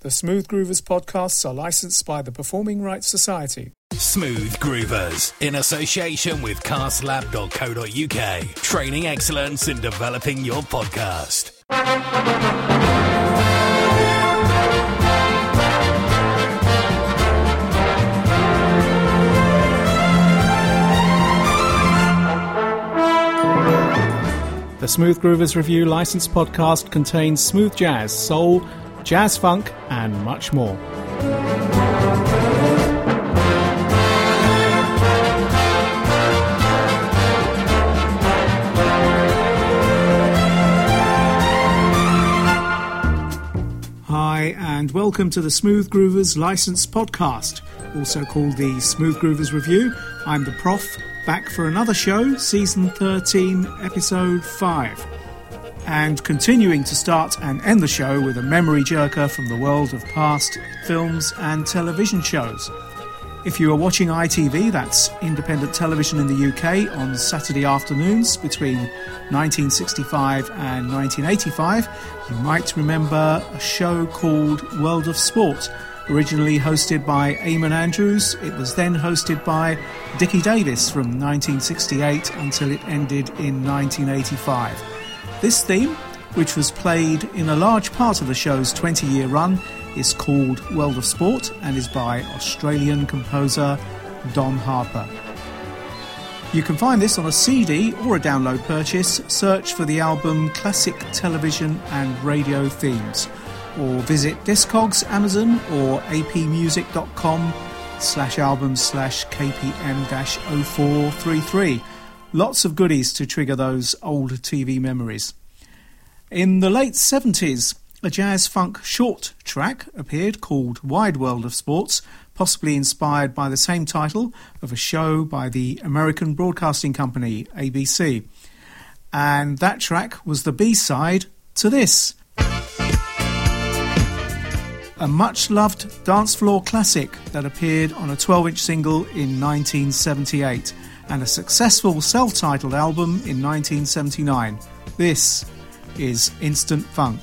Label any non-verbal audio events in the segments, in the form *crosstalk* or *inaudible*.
The Smooth Groovers podcasts are licensed by the Performing Rights Society. Smooth Groovers, in association with castlab.co.uk, training excellence in developing your podcast. The Smooth Groovers Review licensed podcast contains smooth jazz, soul, jazz funk, and much more. Hi, and welcome to the Smooth Groovers licensed podcast, also called the Smooth Groovers Review. I'm the Prof, back for another show, season 13, episode 5 and continuing to start and end the show with a memory jerker from the world of past films and television shows. If you are watching ITV, that's independent television in the UK, on Saturday afternoons between 1965 and 1985, you might remember a show called World of Sport. Originally hosted by Eamonn Andrews, it was then hosted by Dickie Davies from 1968 until it ended in 1985. This theme, which was played in a large part of the show's 20 year run, is called World of Sport and is by Australian composer Don Harper. You can find this on a CD or a download purchase. Search for the album Classic Television and Radio Themes or visit Discogs, Amazon or apmusic.com slash albums slash kpm 0433. Lots of goodies to trigger those old TV memories. In the late 70s, a jazz funk short track appeared called Wide World of Sports, possibly inspired by the same title of a show by the American Broadcasting Company, ABC. And that track was the B side to this. A much loved dance floor classic that appeared on a 12 inch single in 1978 and a successful self titled album in 1979. This is Instant Funk.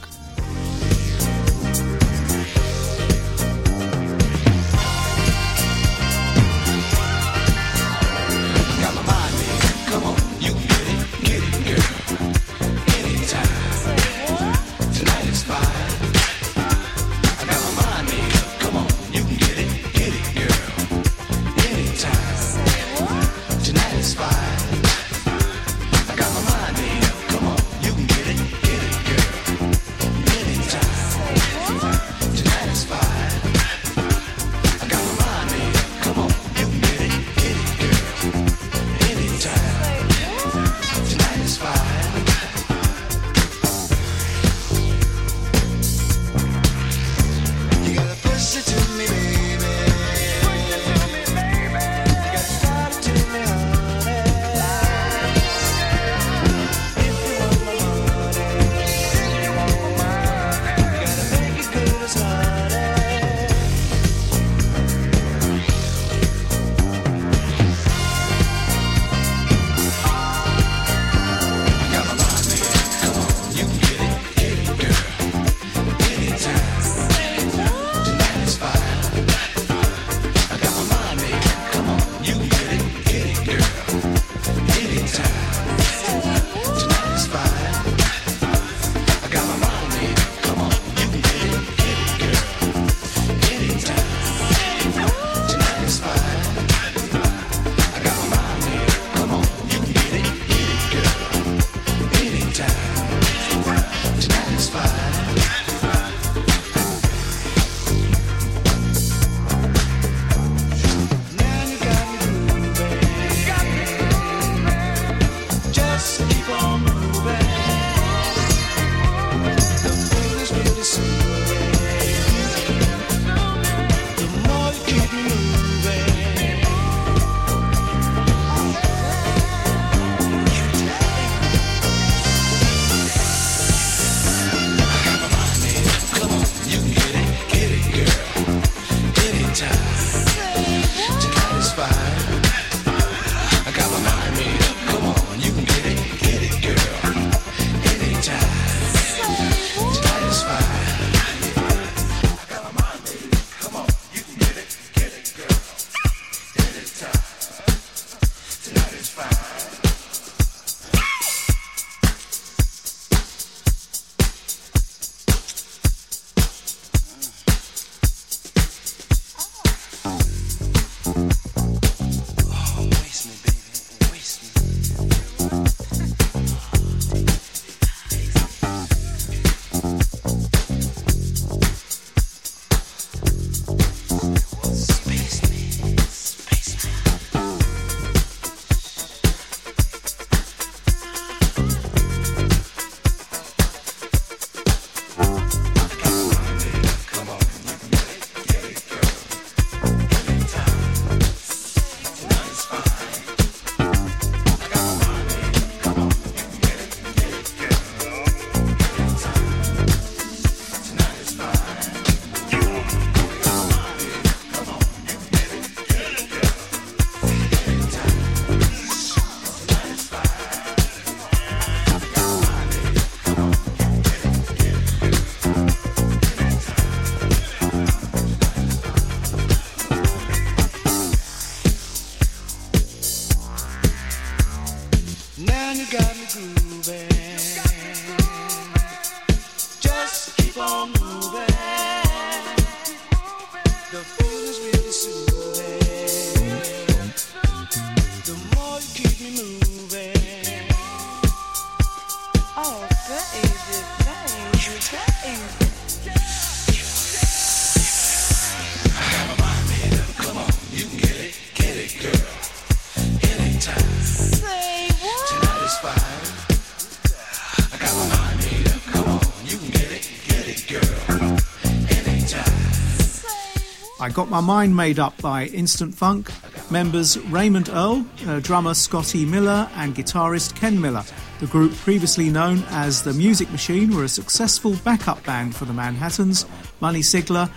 I Got My Mind Made Up by Instant Funk, members Raymond Earl, uh, drummer Scotty Miller, and guitarist Ken Miller. The group, previously known as The Music Machine, were a successful backup band for the Manhattans, Bunny Sigler,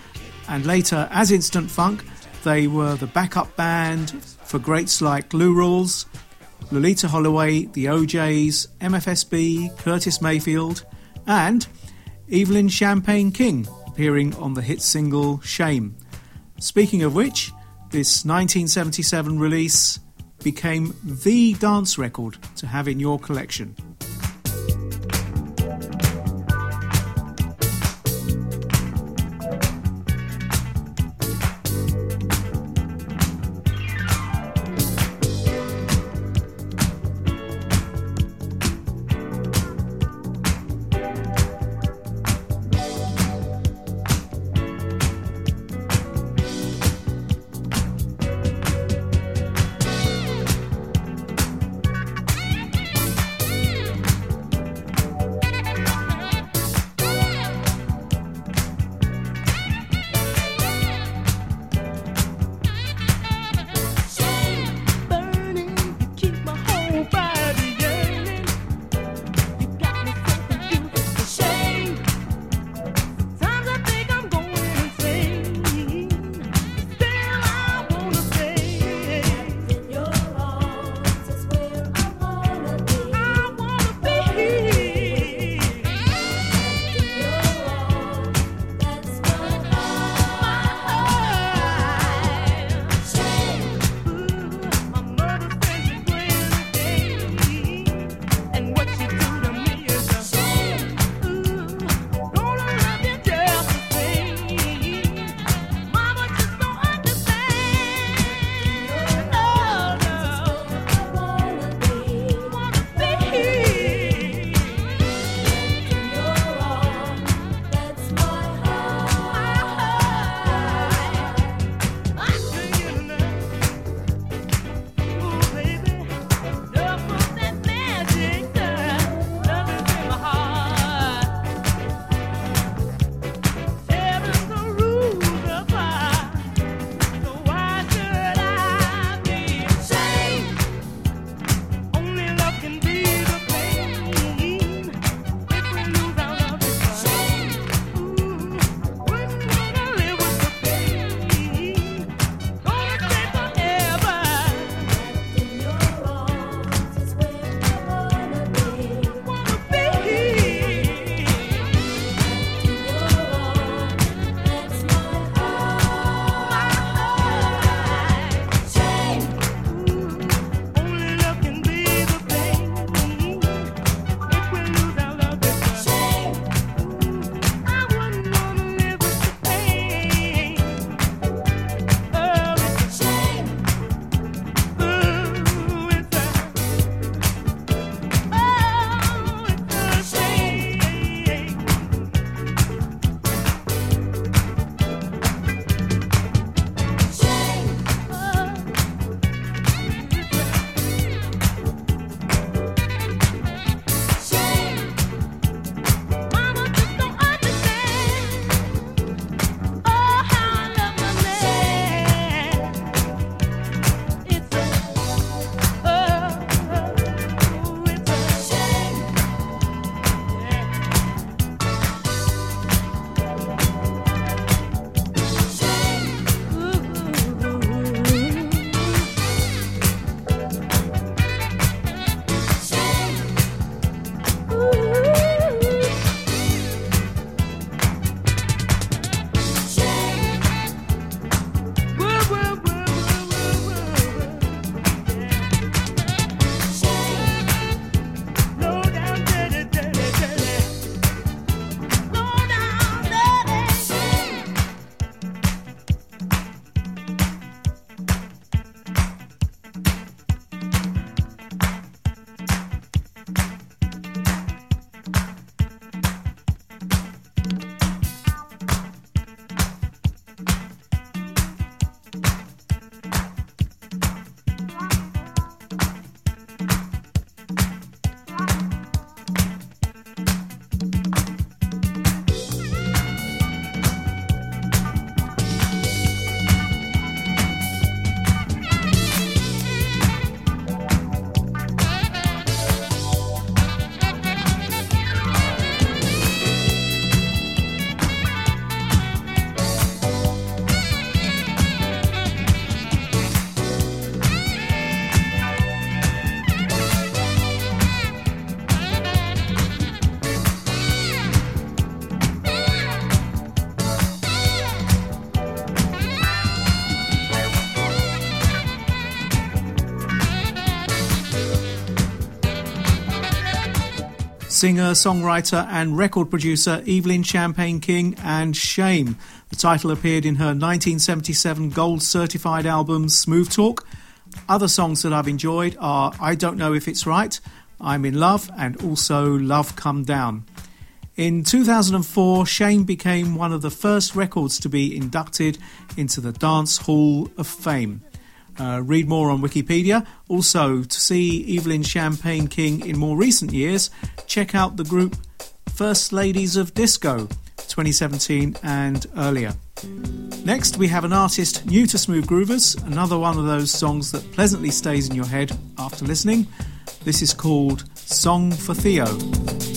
and later, as Instant Funk, they were the backup band for greats like Lou Rawls, Loleatta Holloway, The O'Jays, MFSB, Curtis Mayfield, and Evelyn Champagne King, appearing on the hit single Shame. Speaking of which, this 1977 release became the dance record to have in your collection. Singer, songwriter, and record producer Evelyn Champagne King and Shame. The title appeared in her 1977 gold certified album Smooth Talk. Other songs that I've enjoyed are I Don't Know If It's Right, I'm in Love, and also Love Come Down. In 2004, Shame became one of the first records to be inducted into the Dance Hall of Fame. Uh, read more on Wikipedia. Also, to see Evelyn Champagne King in more recent years, check out the group First Ladies of Disco 2017 and earlier. Next, we have an artist new to Smooth Groovers, another one of those songs that pleasantly stays in your head after listening. This is called Song for Theo.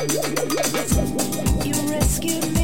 You rescued me.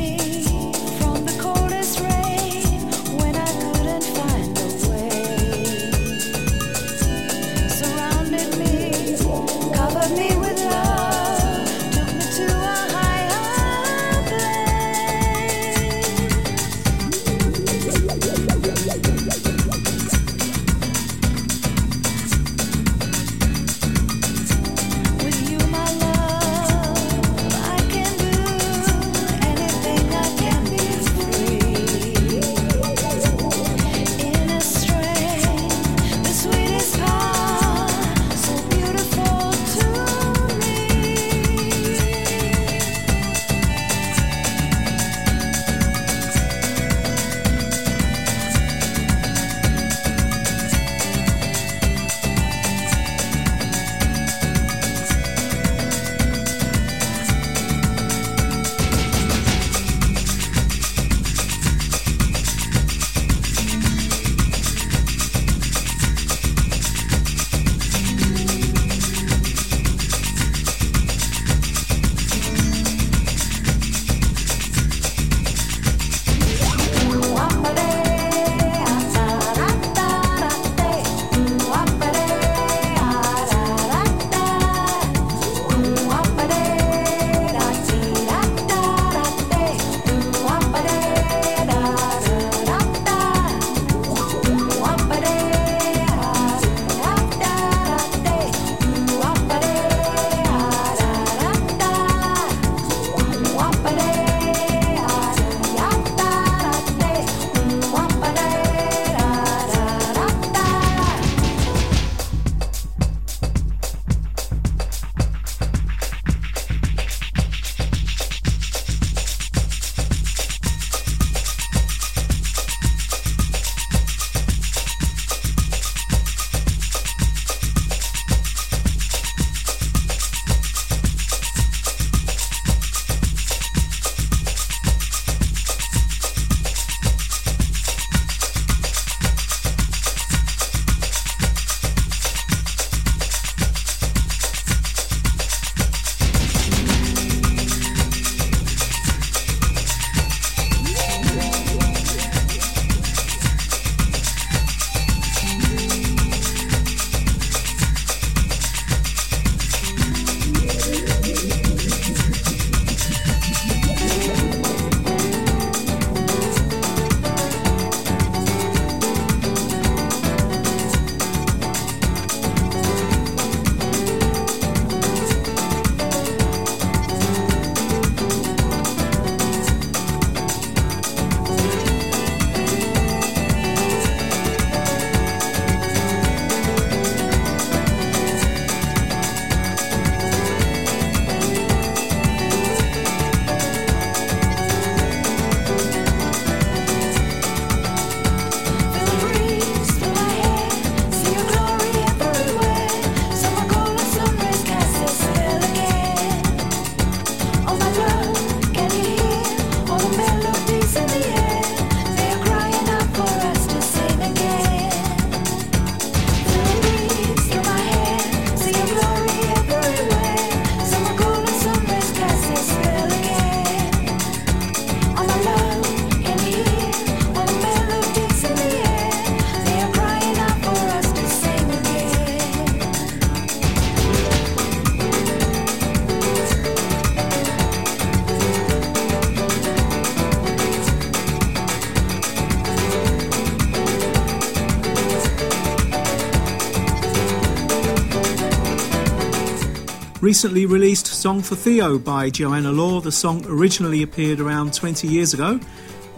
Recently released Song for Theo by Joanna Law. The song originally appeared around 20 years ago.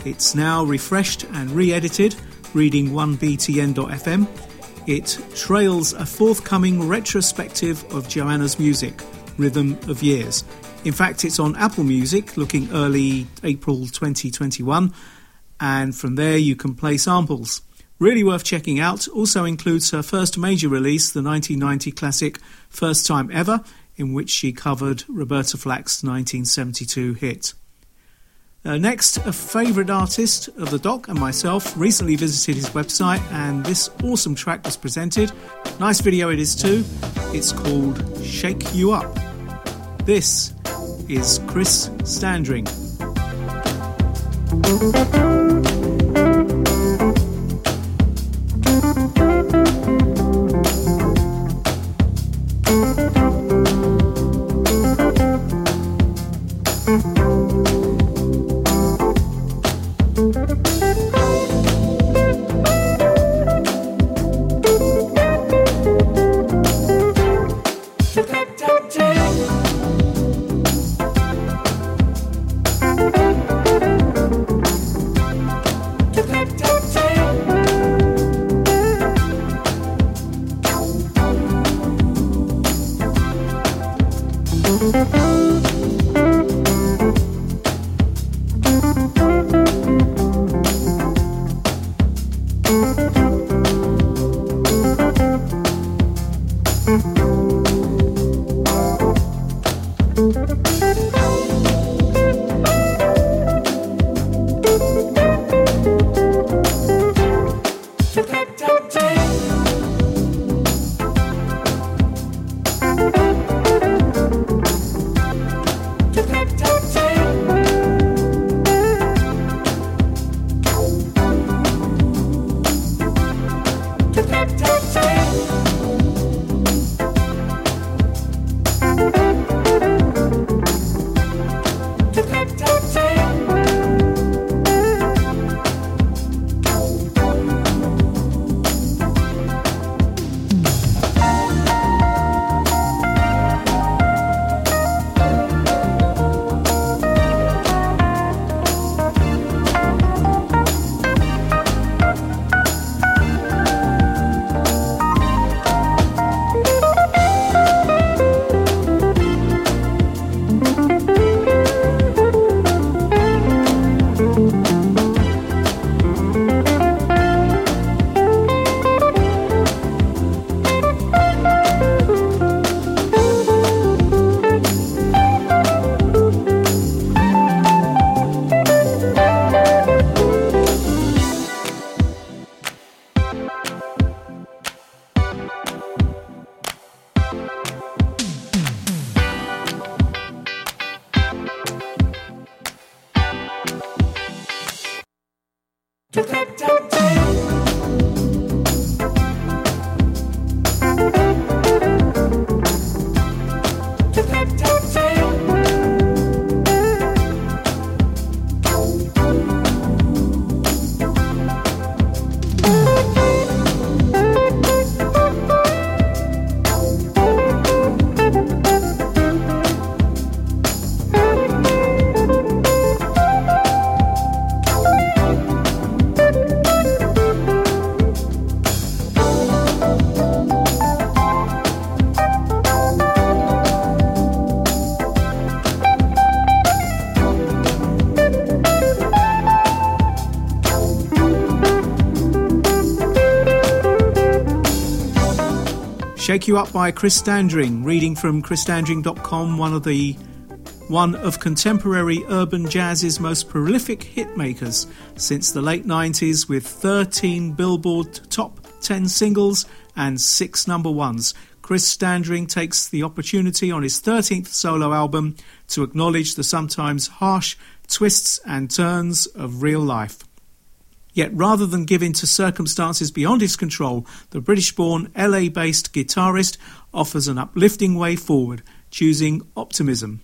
It's now refreshed and re edited, reading 1btn.fm. It trails a forthcoming retrospective of Joanna's music, Rhythm of Years. In fact, it's on Apple Music, looking early April 2021, and from there you can play samples. Really worth checking out. Also includes her first major release, the 1990 classic First Time Ever, in which she covered Roberta Flack's 1972 hit. Uh, next, a favourite artist of the doc and myself recently visited his website, and this awesome track was presented. Nice video it is too. It's called Shake You Up. This is Chris Standring. Shake You Up by Chris Standring, reading from chrisstandring.com, one of the one of contemporary urban jazz's most prolific hitmakers since the late 90s with 13 Billboard top 10 singles and 6 number ones. Chris Standring takes the opportunity on his 13th solo album to acknowledge the sometimes harsh twists and turns of real life. Yet rather than give in to circumstances beyond his control, the British born LA based guitarist offers an uplifting way forward, choosing optimism.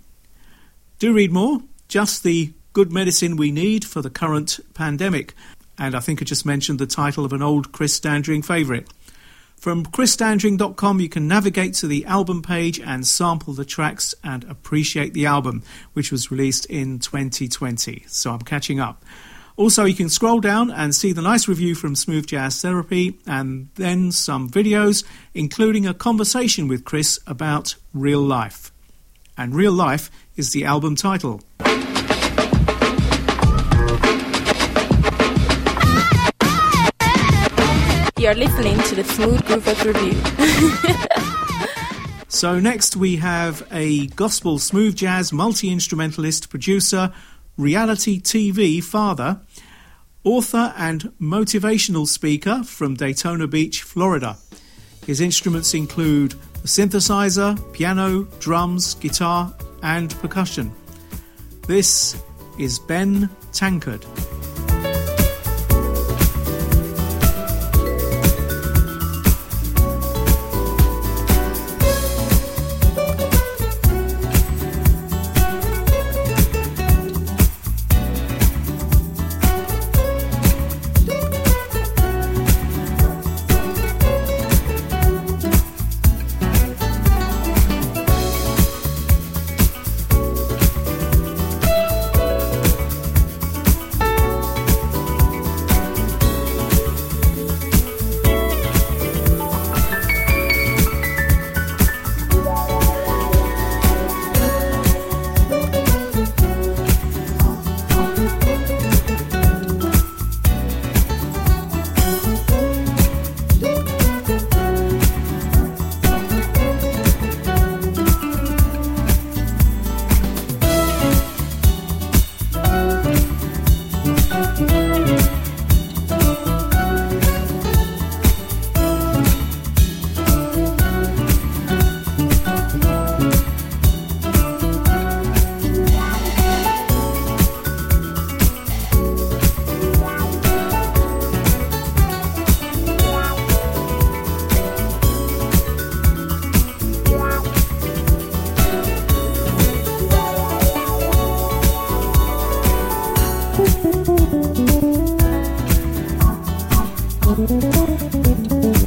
Do read more, just the good medicine we need for the current pandemic. And I think I just mentioned the title of an old Chris Standring favourite. From chrisstandring.com, you can navigate to the album page and sample the tracks and appreciate the album, which was released in 2020. So I'm catching up. Also, you can scroll down and see the nice review from Smooth Jazz Therapy and then some videos, including a conversation with Chris about real life. And real life is the album title. You're listening to the Smooth Groovers Review. *laughs* so, next we have a gospel smooth jazz multi instrumentalist, producer, reality TV father, author, and motivational speaker from Daytona Beach, Florida. His instruments include synthesizer, piano, drums, guitar, and percussion. This is Ben Tankard.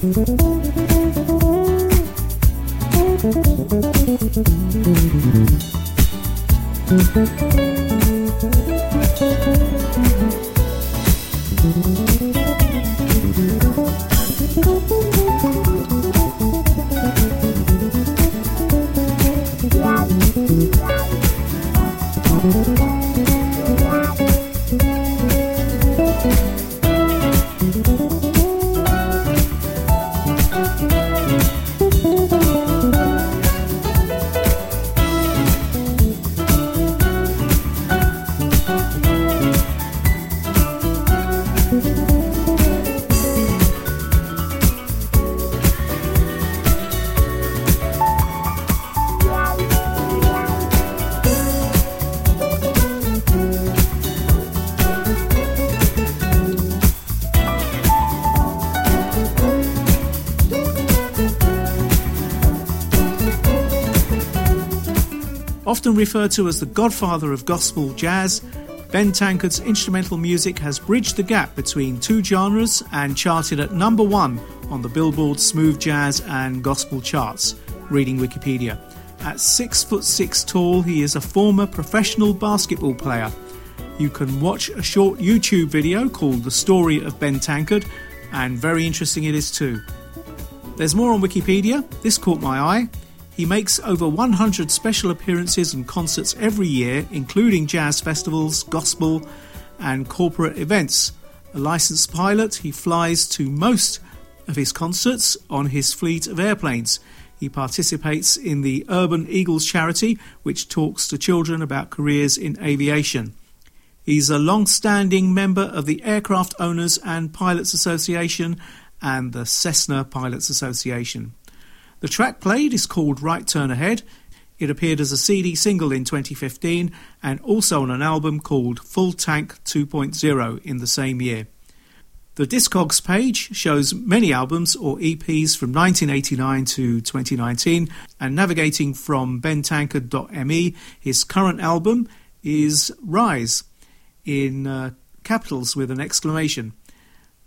Often referred to as the godfather of gospel jazz, Ben Tankard's instrumental music has bridged the gap between two genres and charted at number one on the Billboard Smooth Jazz and Gospel charts, reading Wikipedia. At six foot six tall, he is a former professional basketball player. You can watch a short YouTube video called The Story of Ben Tankard, and very interesting it is too. There's more on Wikipedia. This caught my eye. He makes over 100 special appearances and concerts every year, including jazz festivals, gospel, and corporate events. A licensed pilot, he flies to most of his concerts on his fleet of airplanes. He participates in the Urban Eagles charity, which talks to children about careers in aviation. He's a long standing member of the Aircraft Owners and Pilots Association and the Cessna Pilots Association. The track played is called Right Turn Ahead. It appeared as a CD single in 2015 and also on an album called Full Tank 2.0 in the same year. The Discogs page shows many albums or EPs from 1989 to 2019, and navigating from bentankard.me, his current album is Rise in uh, capitals with an exclamation.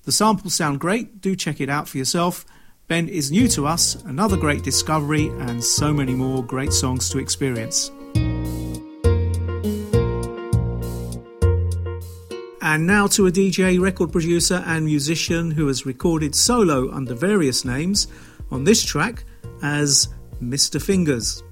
The samples sound great, do check it out for yourself. Ben is new to us, another great discovery, and so many more great songs to experience. And now to a DJ, record producer, and musician who has recorded solo under various names on this track as Mr. Fingers.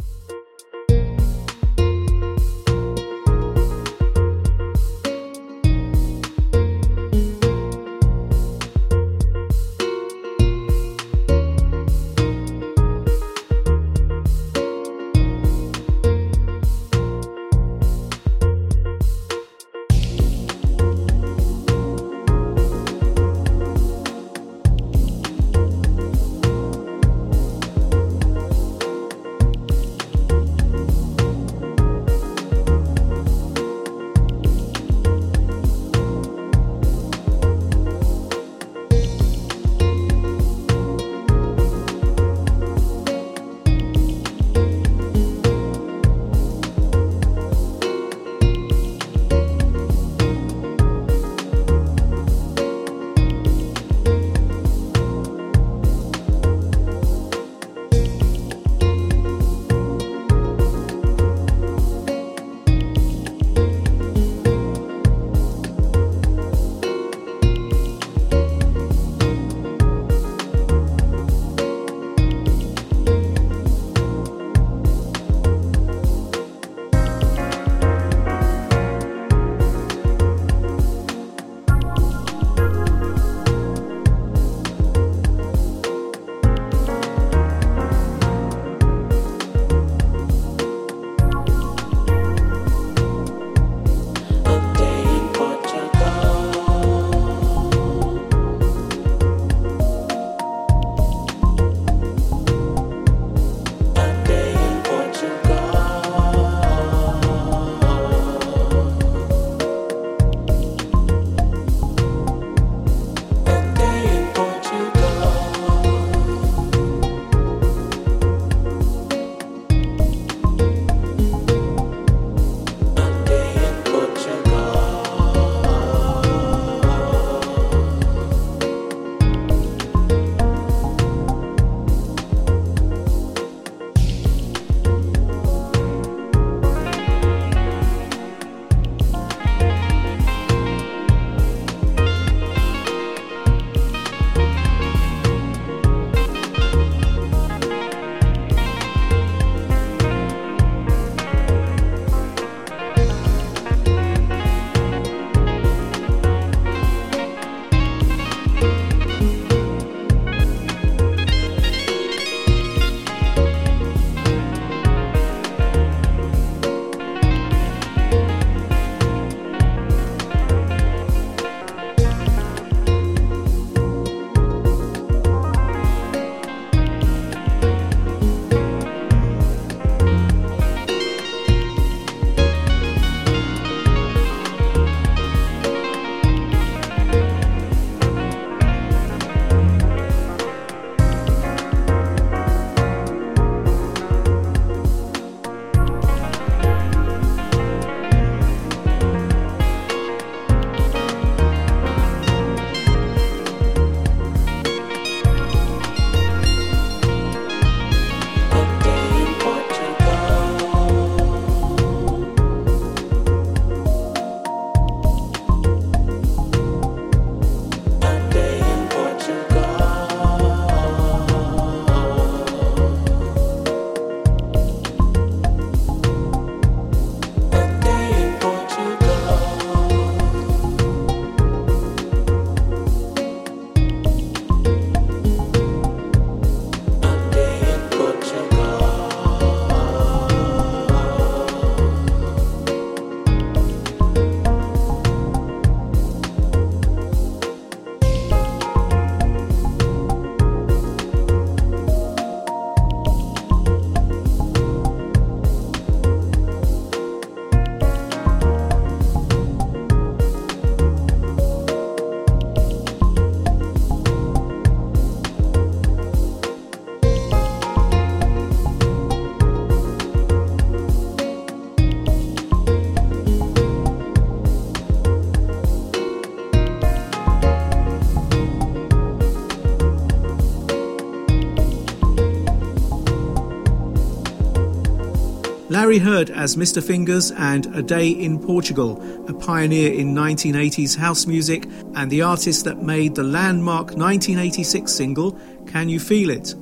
Heard as Mr. Fingers and A Day in Portugal, a pioneer in 1980s house music and the artist that made the landmark 1986 single Can You Feel It?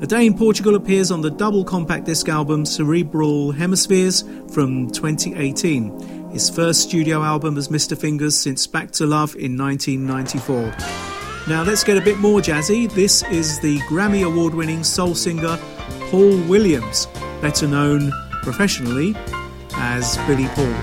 A Day in Portugal appears on the double compact disc album Cerebral Hemispheres from 2018, his first studio album as Mr. Fingers since Back to Love in 1994. Now let's get a bit more jazzy. This is the Grammy Award winning soul singer Paul Williams, better known professionally as Billy Paul.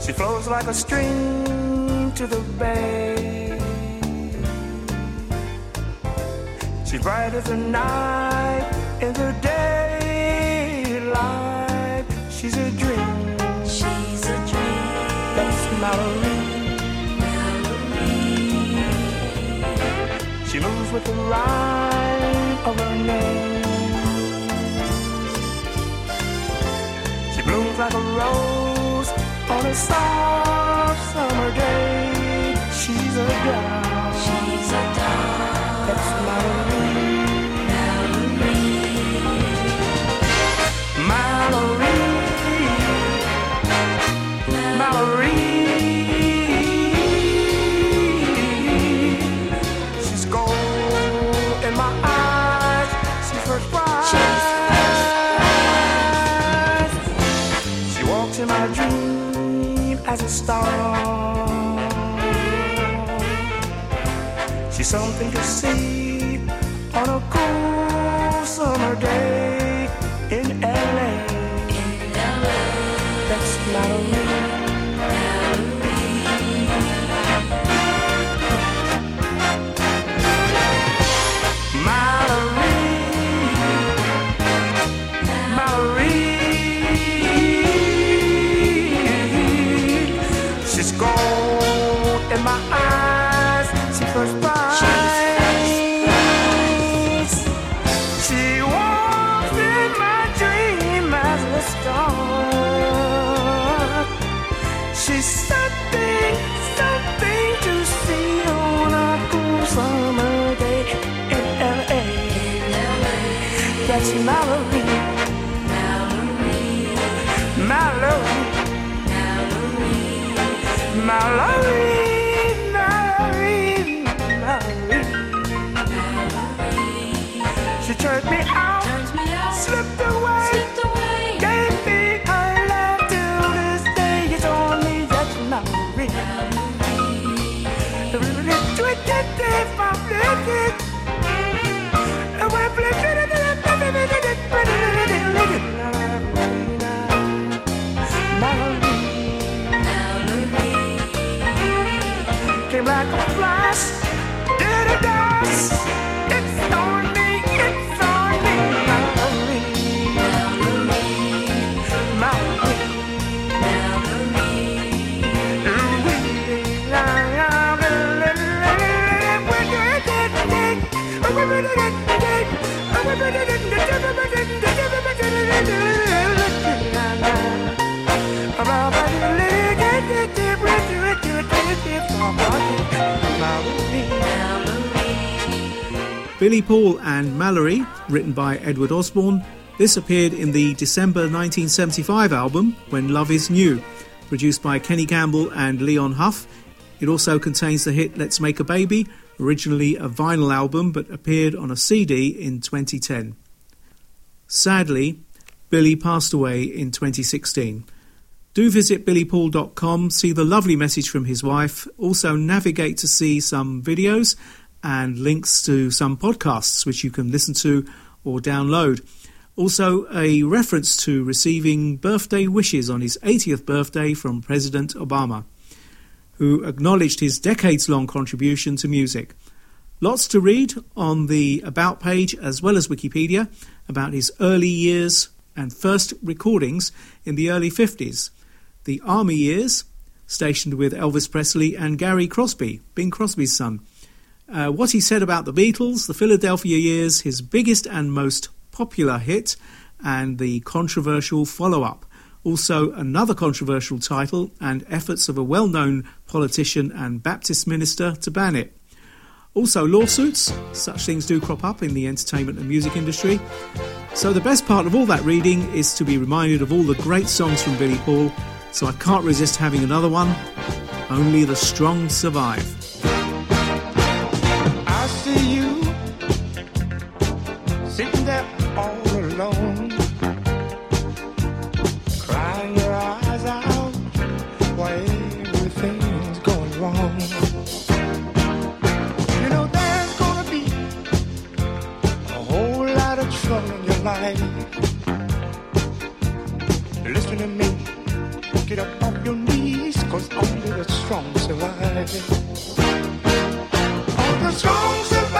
She flows like a stream to the bay. She's bright as the night in the daylight. She's a dream. She's a dream. That's Mallory. She moves with the rhyme of her name. She blooms like a rose on a soft summer day. She's a doll. She's a doll. That's Mallory. Something to see Billy Paul and Mallory, written by Edward Osborne. This appeared in the December 1975 album When Love Is New, produced by Kenny Gamble and Leon Huff. It also contains the hit Let's Make a Baby, originally a vinyl album but appeared on a CD in 2010. Sadly, Billy passed away in 2016. Do visit billypaul.com, see the lovely message from his wife, also navigate to see some videos and links to some podcasts which you can listen to or download. Also, a reference to receiving birthday wishes on his 80th birthday from President Obama, who acknowledged his decades long contribution to music. Lots to read on the About page as well as Wikipedia about his early years and first recordings in the early 50s, the Army years, stationed with Elvis Presley and Gary Crosby, Bing Crosby's son. Uh, what he said about the Beatles, the Philadelphia years, his biggest and most popular hit, and the controversial follow up. Also, another controversial title and efforts of a well known politician and Baptist minister to ban it. Also, lawsuits. Such things do crop up in the entertainment and music industry. So, the best part of all that reading is to be reminded of all the great songs from Billy Paul. So, I can't resist having another one. Only the strong survive. Listen to me. Get up off your knees, cause only the strong survive. All the strong survive.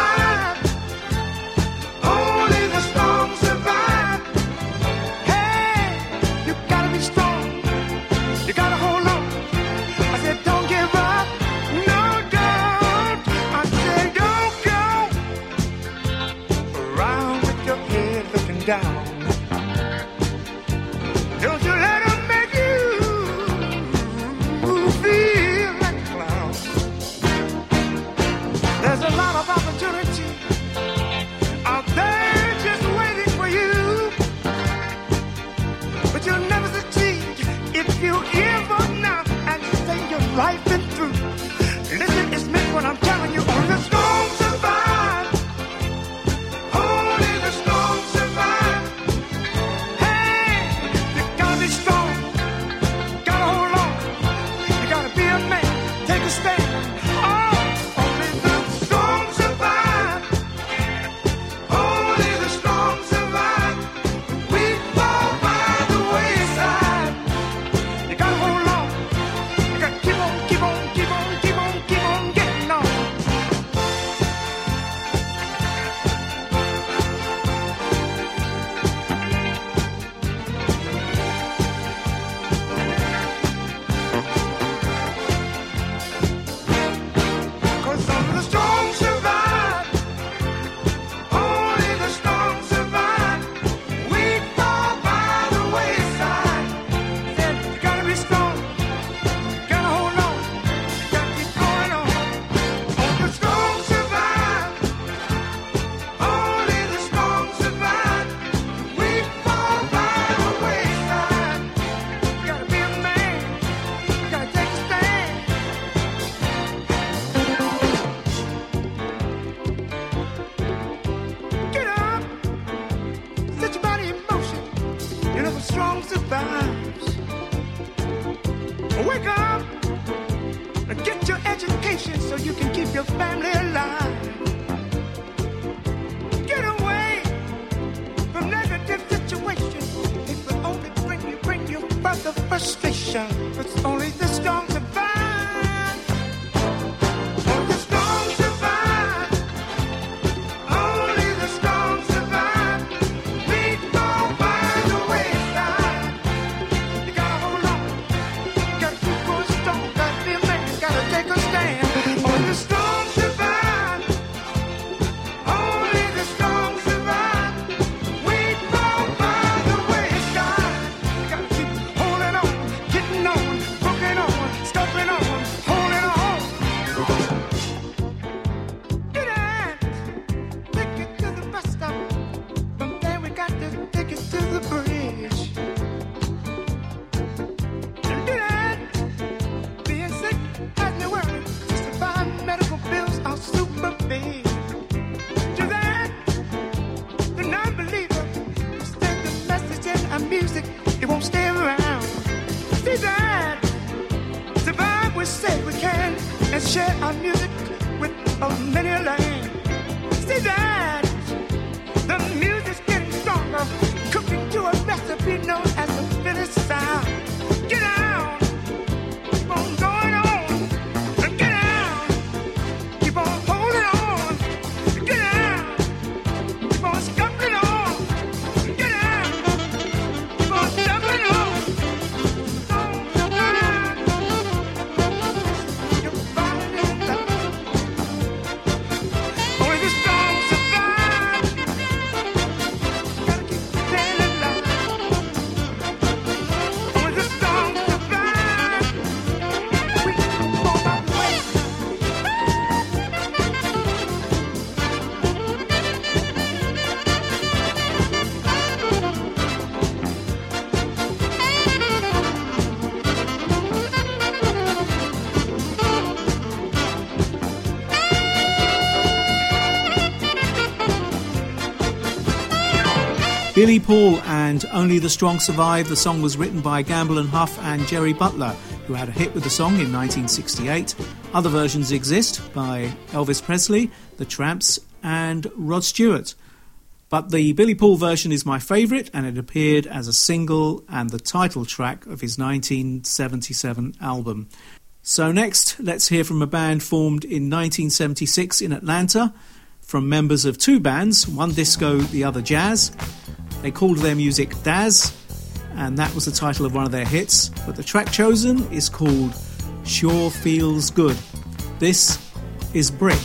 And Only the Strong Survive. The song was written by Gamble and Huff and Jerry Butler, who had a hit with the song in 1968. Other versions exist by Elvis Presley, The Trammps, and Rod Stewart. But the Billy Paul version is my favourite, and it appeared as a single and the title track of his 1977 album. So, next, let's hear from a band formed in 1976 in Atlanta from members of two bands, one disco, the other jazz. They called their music Dazz, and that was the title of one of their hits. But the track chosen is called Sure Feels Good. This is Brick.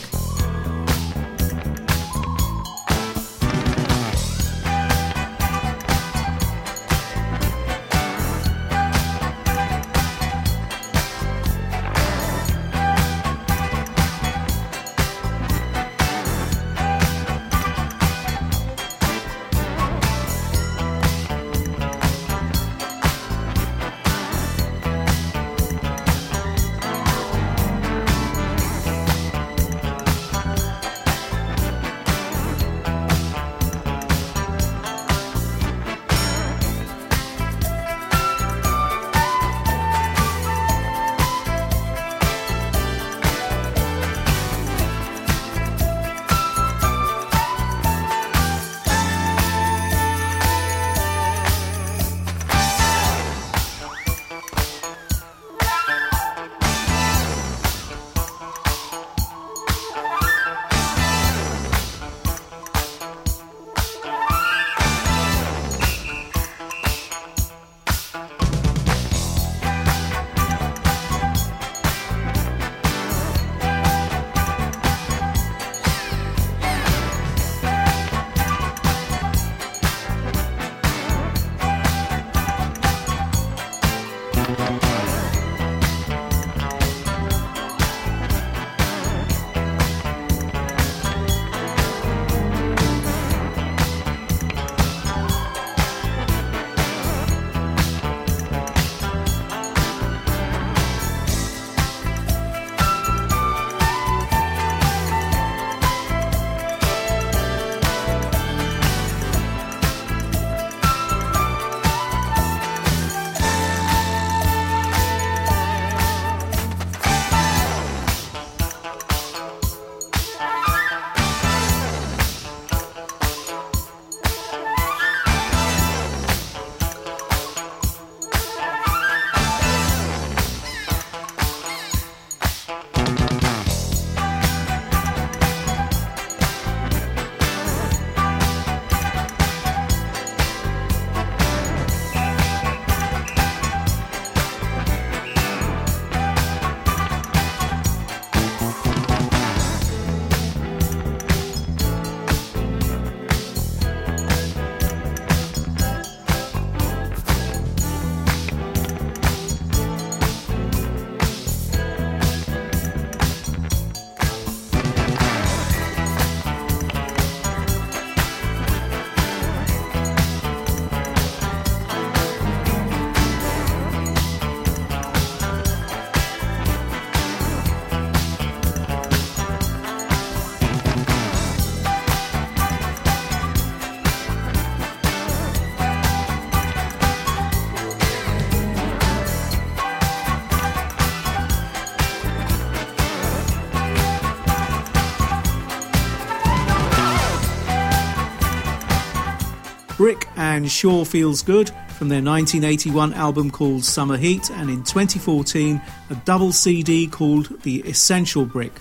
And Sure Feels Good from their 1981 album called Summer Heat, and in 2014, a double CD called The Essential Brick.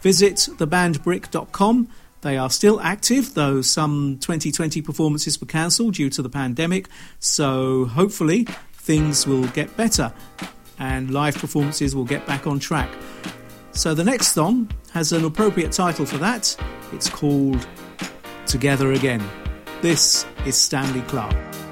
Visit thebandbrick.com. They are still active, though some 2020 performances were cancelled due to the pandemic, so hopefully things will get better and live performances will get back on track. So the next song has an appropriate title for that. It's called Together Again. This is Stanley Clarke.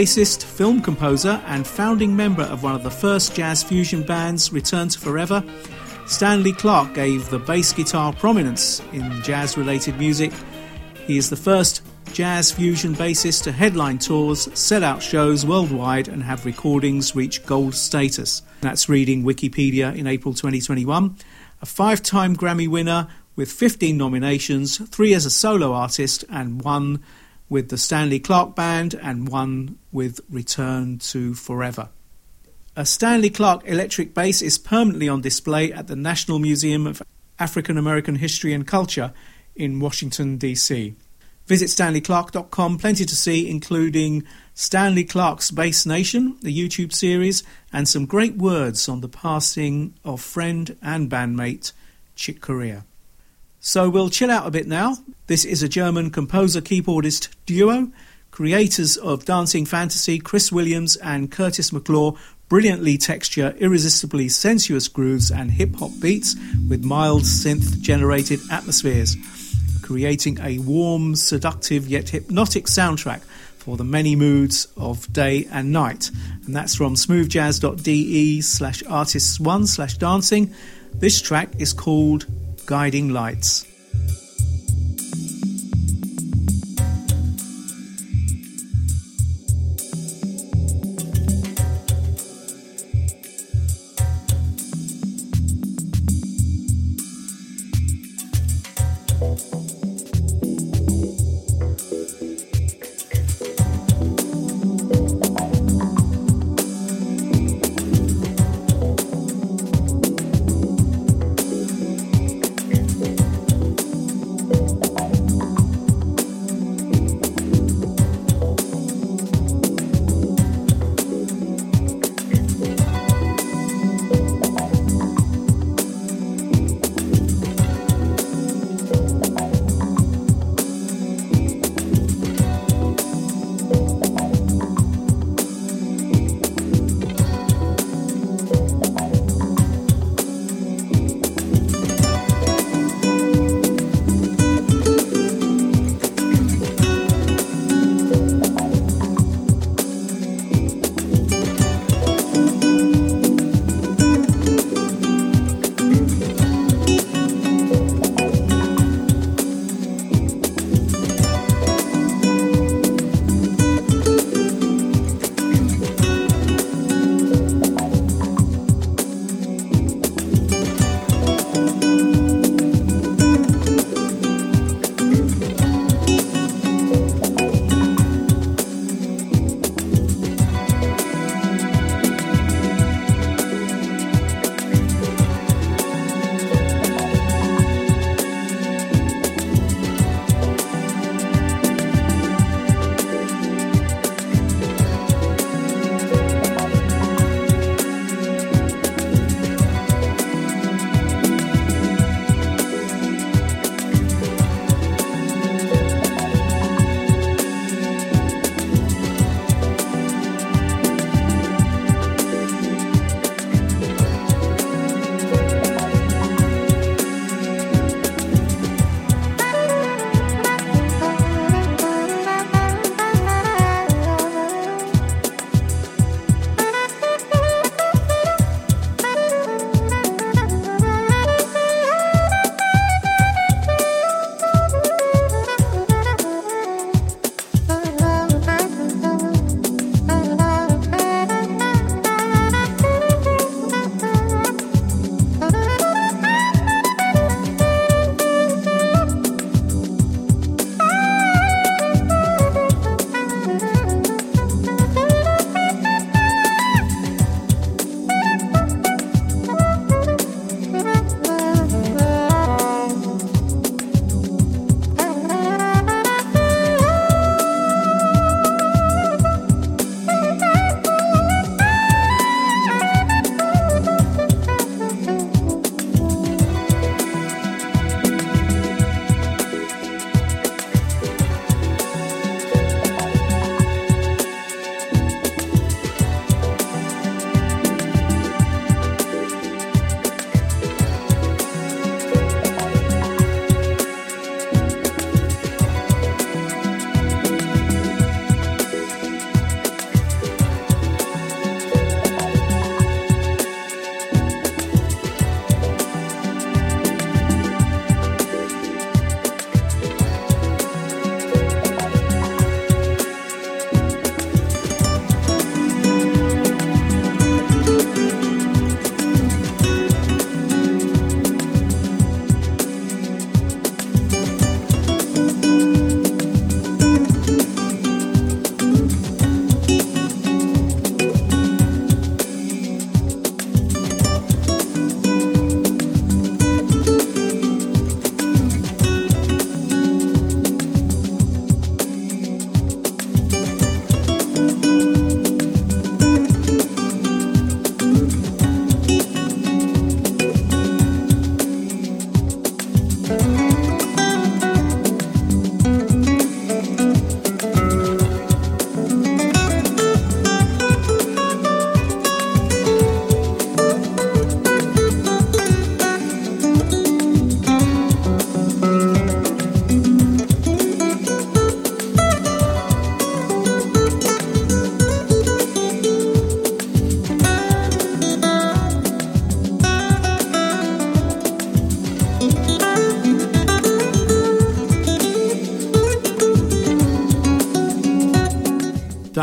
Bassist, film composer, and founding member of one of the first jazz fusion bands, Return to Forever, Stanley Clarke gave the bass guitar prominence in jazz related music. He is the first jazz fusion bassist to headline tours, sell out shows worldwide, and have recordings reach gold status. That's reading Wikipedia in April 2021. A five time Grammy winner with 15 nominations, three as a solo artist, and one with the Stanley Clarke Band, and one with Return to Forever. A Stanley Clarke electric bass is permanently on display at the National Museum of African American History and Culture in Washington, D.C. Visit stanleyclarke.com, plenty to see, including Stanley Clarke's Bass Nation, the YouTube series, and some great words on the passing of friend and bandmate Chick Corea. So we'll chill out a bit now. This is a German composer keyboardist duo. Creators of Dancing Fantasy, Chris Williams and Curtis McClure brilliantly texture irresistibly sensuous grooves and hip hop beats with mild synth generated atmospheres, creating a warm, seductive yet hypnotic soundtrack for the many moods of day and night. And that's from smoothjazz.de slash artists one slash dancing. This track is called Guiding Lights.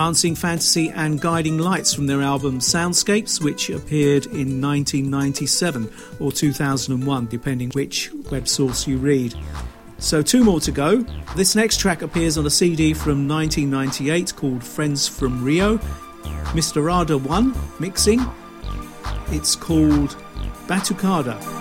Dancing Fantasy and Guiding Lights from their album Soundscapes, which appeared in 1997 or 2001, depending which web source you read. So, two more to go. This next track appears on a CD from 1998 called Friends from Rio. Mr. Rada 1 mixing. It's called Batucada. Batucada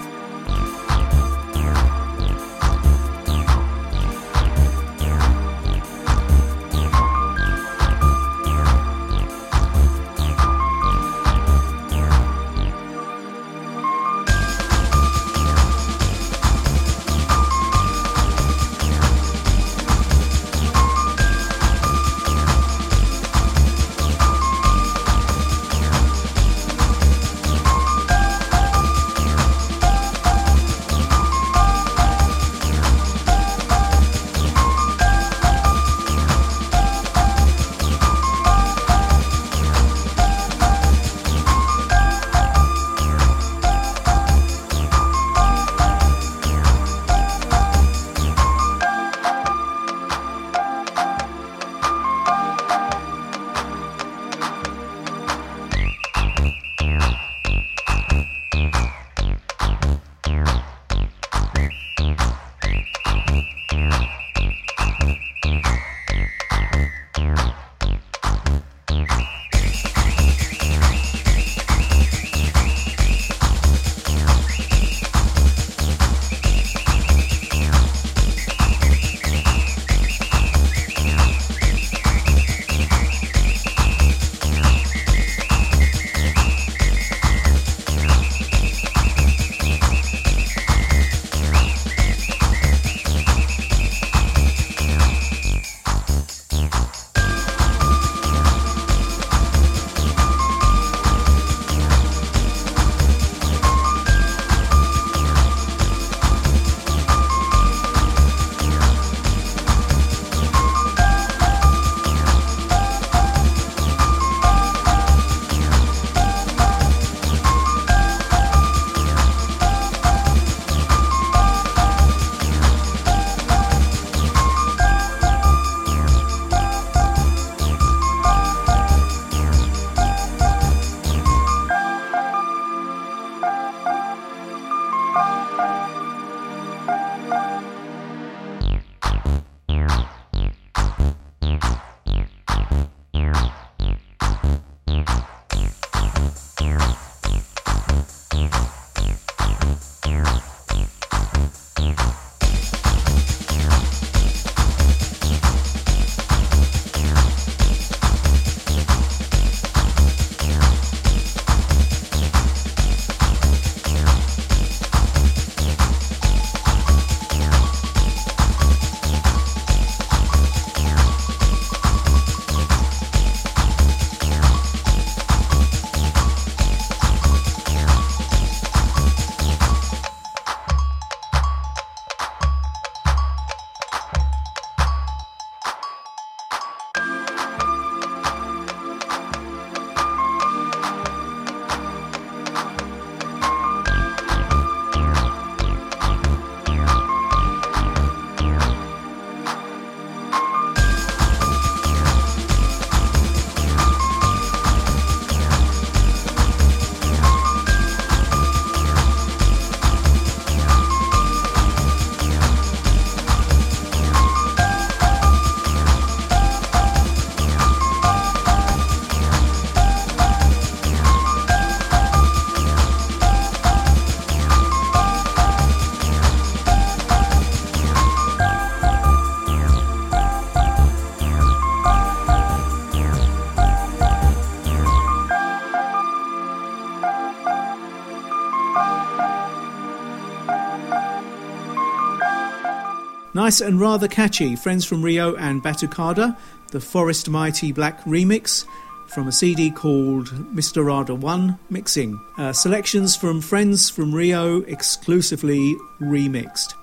Nice and rather catchy. Friends from Rio and Batucada, the Forest Mighty Black remix from a CD called Mr. Rada 1 Mixing. Uh, selections from Friends from Rio exclusively remixed.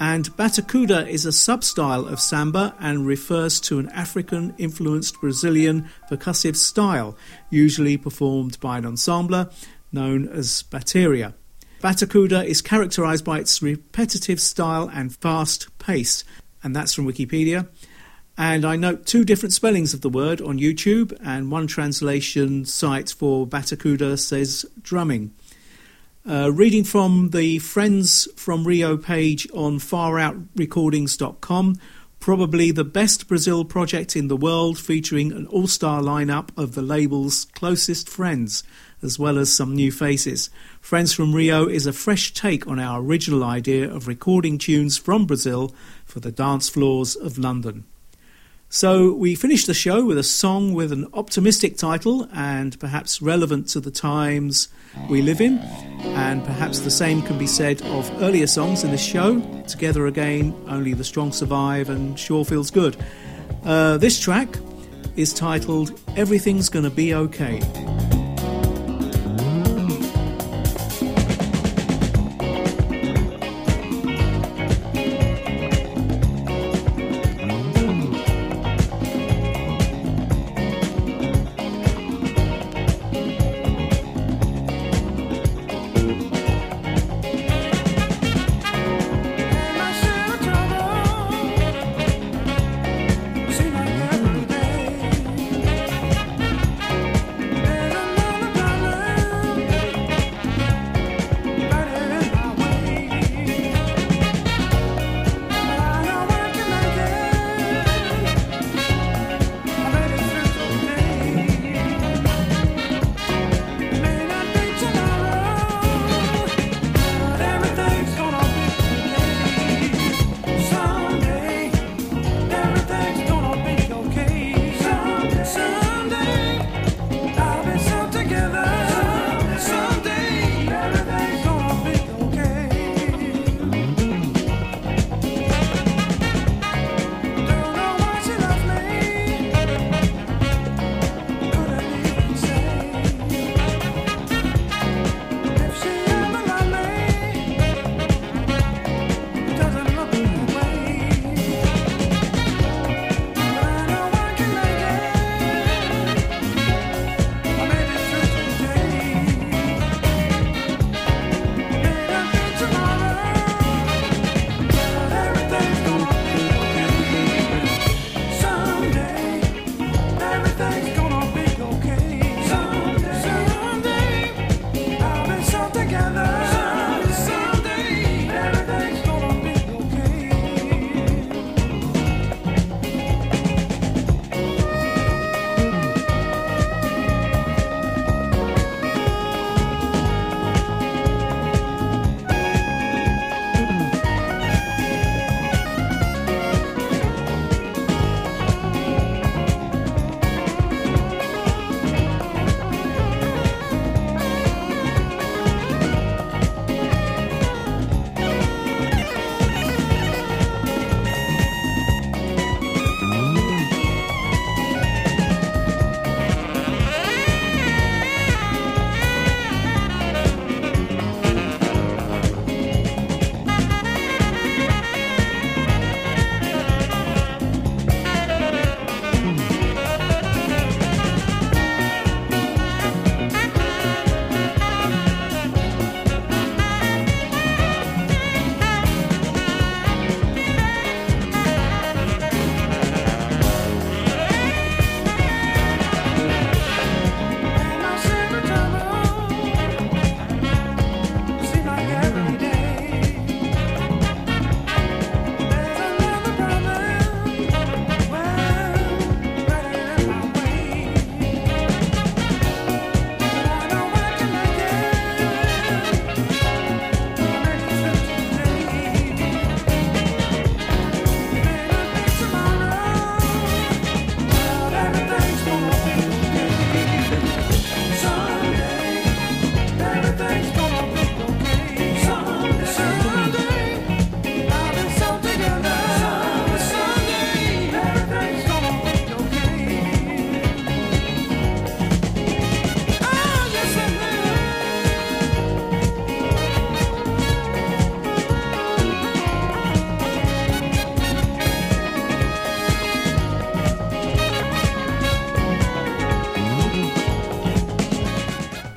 And Batucada is a sub-style of samba and refers to an African influenced Brazilian percussive style, usually performed by an ensemble known as bateria. Batucada is characterized by its repetitive style and fast pace, and that's from Wikipedia. And I note two different spellings of the word on YouTube, and one translation site for Batucada says drumming. Uh, reading from the Friends from Rio page on faroutrecordings.com, probably the best Brazil project in the world, featuring an all star lineup of the label's closest friends, as well as some new faces. Friends from Rio is a fresh take on our original idea of recording tunes from Brazil for the dance floors of London. So we finished the show with a song with an optimistic title and perhaps relevant to the times we live in. And perhaps the same can be said of earlier songs in this show. Together again, Only the Strong Survive and Sure Feels Good. Uh, this track is titled Everything's Gonna Be Okay.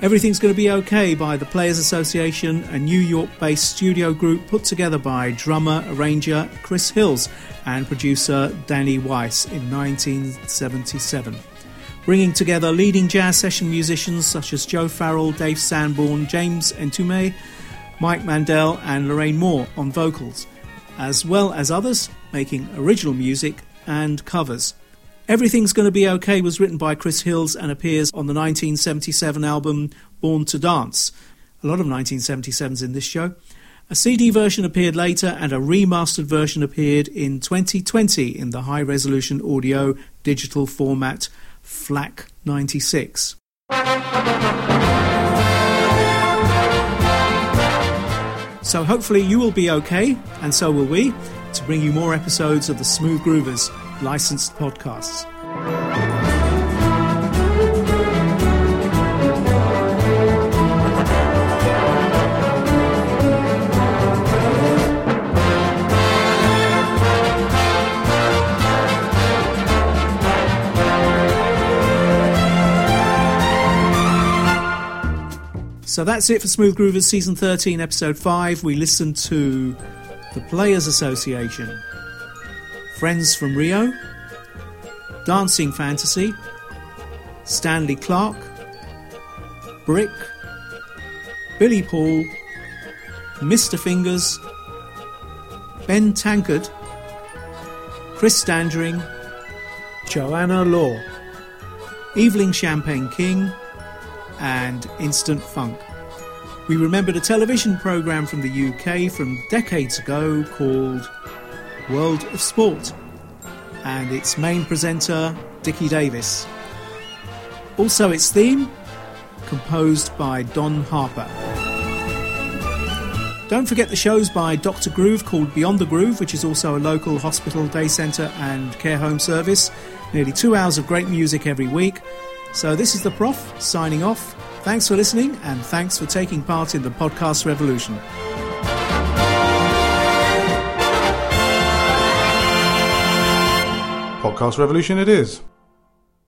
Everything's Going to Be Okay by the Players Association, a New York based studio group put together by drummer, arranger Chris Hills and producer Danny Weiss in 1977. Bringing together leading jazz session musicians such as Joe Farrell, Dave Sanborn, James Mtume, Mike Mandel, and Lorraine Moore on vocals, as well as others making original music and covers. Everything's Gonna Be Okay was written by Chris Hills and appears on the 1977 album Born to Dance. A lot of 1977s in this show. A CD version appeared later and a remastered version appeared in 2020 in the high resolution audio digital format FLAC 96. So hopefully you will be okay, and so will we, to bring you more episodes of the Smooth Groovers licensed podcasts. So that's it for Smooth Groovers Season 13, Episode 5. We listened to The Players Association, Friends from Rio, Dancing Fantasy, Stanley Clarke, Brick, Billy Paul, Mr. Fingers, Ben Tankard, Chris Standring, Joanna Law, Evelyn Champagne King, and Instant Funk. We remembered a television programme from the UK from decades ago called World of Sport and its main presenter, Dickie Davies. Also, its theme, composed by Don Harper. Don't forget the shows by Dr. Groove called Beyond the Groove, which is also a local hospital, day centre, and care home service. Nearly two hours of great music every week. So, this is the Prof signing off. Thanks for listening and thanks for taking part in the podcast revolution. Podcast Revolution it is.